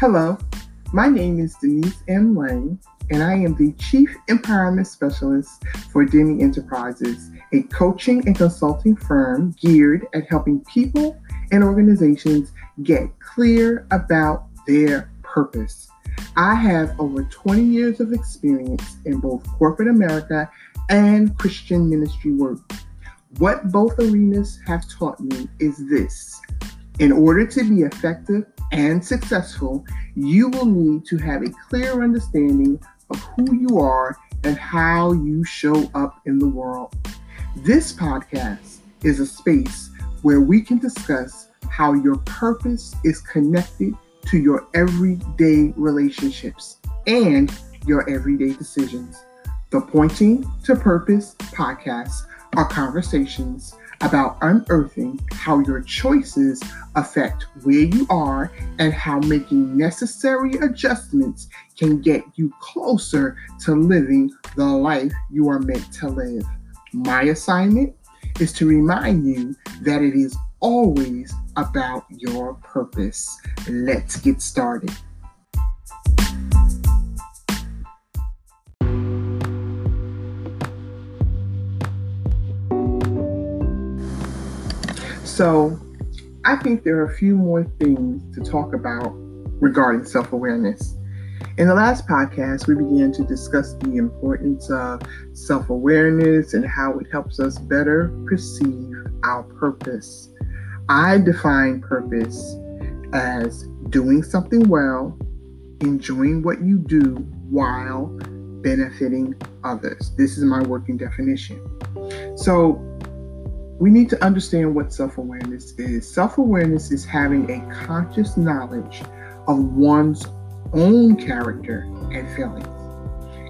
Hello, my name is Denise M. Lang, and I am the Chief Empowerment Specialist for Demi Enterprises, a coaching and consulting firm geared at helping people and organizations get clear about their purpose. I have over 20 years of experience in both corporate America and Christian ministry work. What both arenas have taught me is this in order to be effective and successful, you will need to have a clear understanding of who you are and how you show up in the world. This podcast is a space where we can discuss how your purpose is connected to your everyday relationships and your everyday decisions. The Pointing to Purpose podcast are conversations about unearthing how your choices affect where you are and how making necessary adjustments can get you closer to living the life you are meant to live. My assignment is to remind you that it is always about your purpose. Let's get started. So, I think there are a few more things to talk about regarding self awareness. In the last podcast, we began to discuss the importance of self awareness and how it helps us better perceive our purpose. I define purpose as doing something well, enjoying what you do while benefiting others. This is my working definition. So, we need to understand what self awareness is. Self awareness is having a conscious knowledge of one's own character and feelings.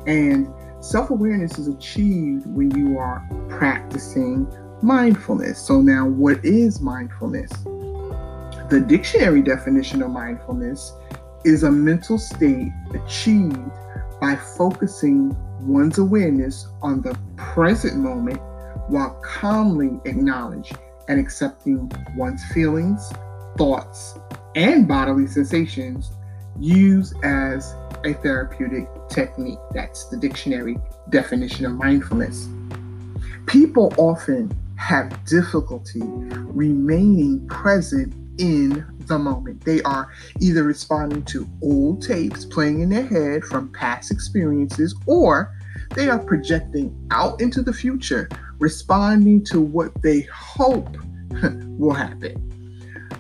And self awareness is achieved when you are practicing mindfulness. So, now what is mindfulness? The dictionary definition of mindfulness is a mental state achieved by focusing one's awareness on the present moment while calmly acknowledging and accepting one's feelings, thoughts, and bodily sensations used as a therapeutic technique. That's the dictionary definition of mindfulness. People often have difficulty remaining present in the moment. They are either responding to old tapes playing in their head from past experiences or they are projecting out into the future, responding to what they hope will happen.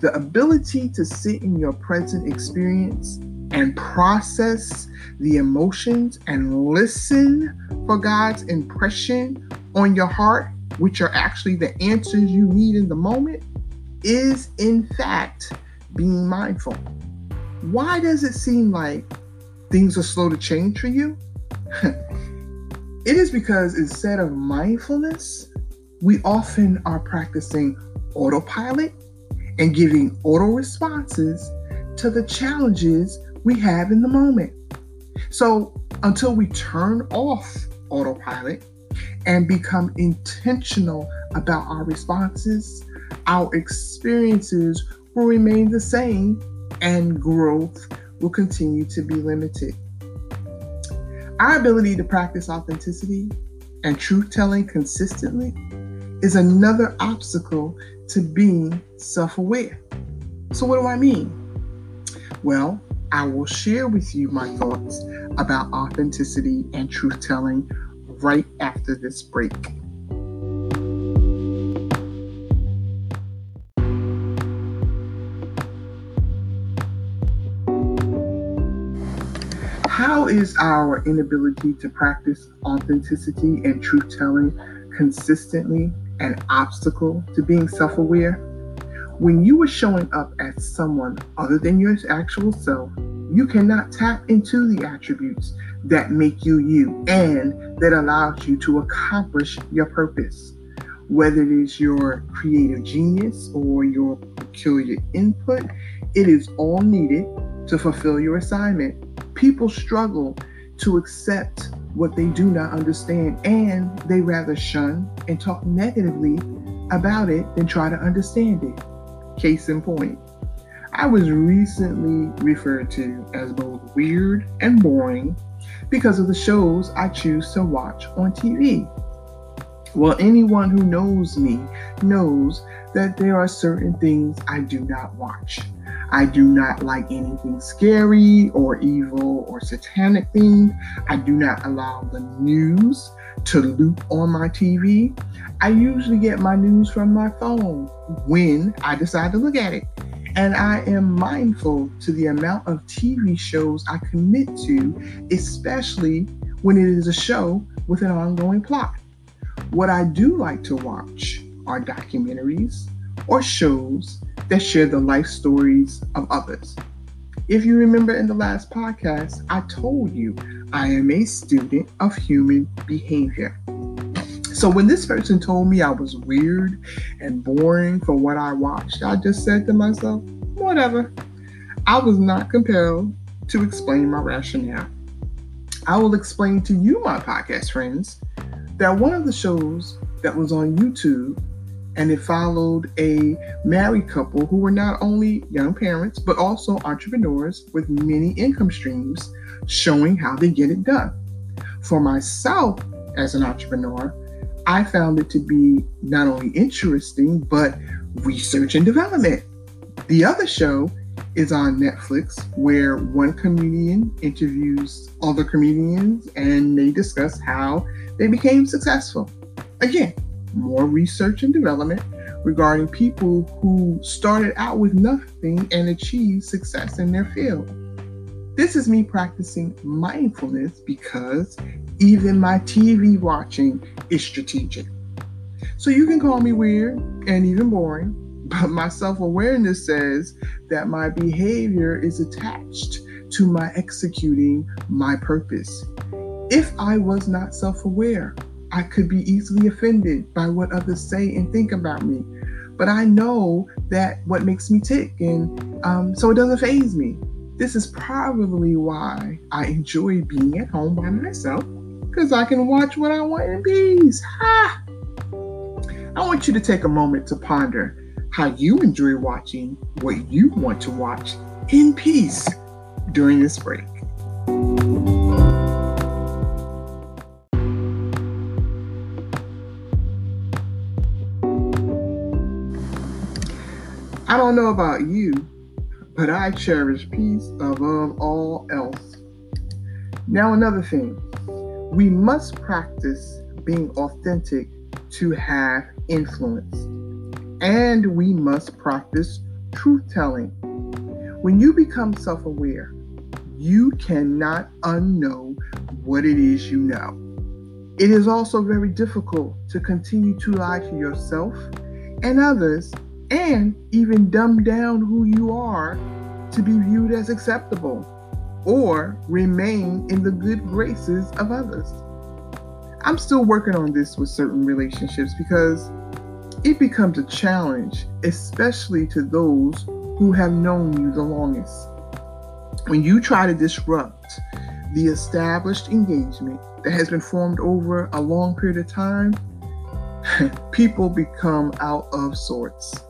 The ability to sit in your present experience and process the emotions and listen for God's impression on your heart, which are actually the answers you need in the moment, is in fact being mindful. Why does it seem like things are slow to change for you? It is because instead of mindfulness, we often are practicing autopilot and giving auto responses to the challenges we have in the moment. So until we turn off autopilot and become intentional about our responses, our experiences will remain the same and growth will continue to be limited. Our ability to practice authenticity and truth telling consistently is another obstacle to being self aware. So, what do I mean? Well, I will share with you my thoughts about authenticity and truth telling right after this break. How is our inability to practice authenticity and truth telling consistently an obstacle to being self aware? When you are showing up as someone other than your actual self, you cannot tap into the attributes that make you you and that allows you to accomplish your purpose. Whether it is your creative genius or your peculiar input, it is all needed to fulfill your assignment people struggle to accept what they do not understand and they rather shun and talk negatively about it than try to understand it. Case in point, I was recently referred to as both weird and boring because of the shows I choose to watch on TV. Well, anyone who knows me knows that there are certain things I do not watch. I do not like anything scary or evil or satanic themed. I do not allow the news to loop on my TV. I usually get my news from my phone when I decide to look at it. And I am mindful to the amount of TV shows I commit to, especially when it is a show with an ongoing plot. What I do like to watch are documentaries or shows that share the life stories of others. If you remember in the last podcast, I told you I am a student of human behavior. So when this person told me I was weird and boring for what I watched, I just said to myself, whatever. I was not compelled to explain my rationale. I will explain to you, my podcast friends, that one of the shows that was on YouTube and it followed a married couple who were not only young parents but also entrepreneurs with many income streams showing how they get it done. For myself as an entrepreneur, I found it to be not only interesting, but research and development. The other show is on Netflix where one comedian interviews other comedians and they discuss how they became successful. Again, more research and development regarding people who started out with nothing and achieved success in their field. This is me practicing mindfulness because even my TV watching is strategic. So you can call me weird and even boring, but my self awareness says that my behavior is attached to my executing my purpose. If I was not self aware, I could be easily offended by what others say and think about me. But I know that what makes me tick, and um, so it doesn't faze me. This is probably why I enjoy being at home by myself because I can watch what I want in peace. Ha! I want you to take a moment to ponder how you enjoy watching what you want to watch in peace during this break. I don't know about you, but I cherish peace above all else. Now, another thing we must practice being authentic to have influence, and we must practice truth telling. When you become self aware, you cannot unknow what it is you know. It is also very difficult to continue to lie to yourself and others and even dumb down who you are to be viewed as acceptable or remain in the good graces of others. I'm still working on this with certain relationships because it becomes a challenge, especially to those who have known you the longest. When you try to disrupt the established engagement that has been formed over a long period of time, people become out of sorts.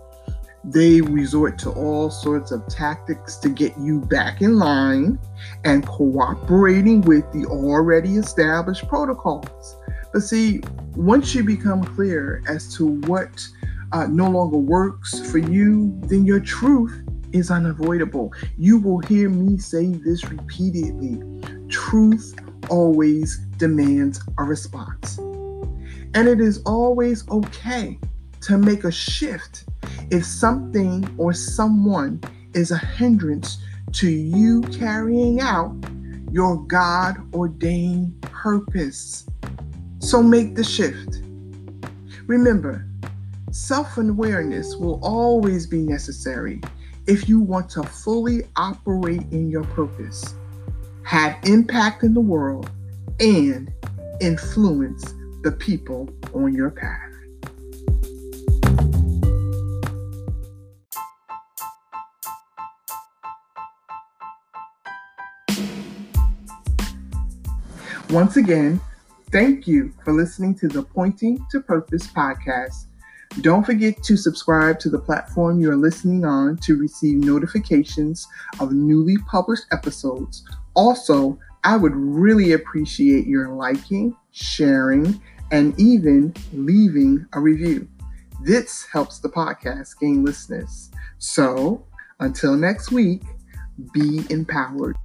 They resort to all sorts of tactics to get you back in line and cooperating with the already established protocols. But see, once you become clear as to what uh, no longer works for you, then your truth is unavoidable. You will hear me say this repeatedly truth always demands a response. And it is always okay to make a shift if something or someone is a hindrance to you carrying out your God ordained purpose. So make the shift. Remember, self awareness will always be necessary if you want to fully operate in your purpose, have impact in the world, and influence the people on your path. Once again, thank you for listening to the Pointing to Purpose podcast. Don't forget to subscribe to the platform you are listening on to receive notifications of newly published episodes. Also, I would really appreciate your liking, sharing, and even leaving a review. This helps the podcast gain listeners. So, until next week, be empowered.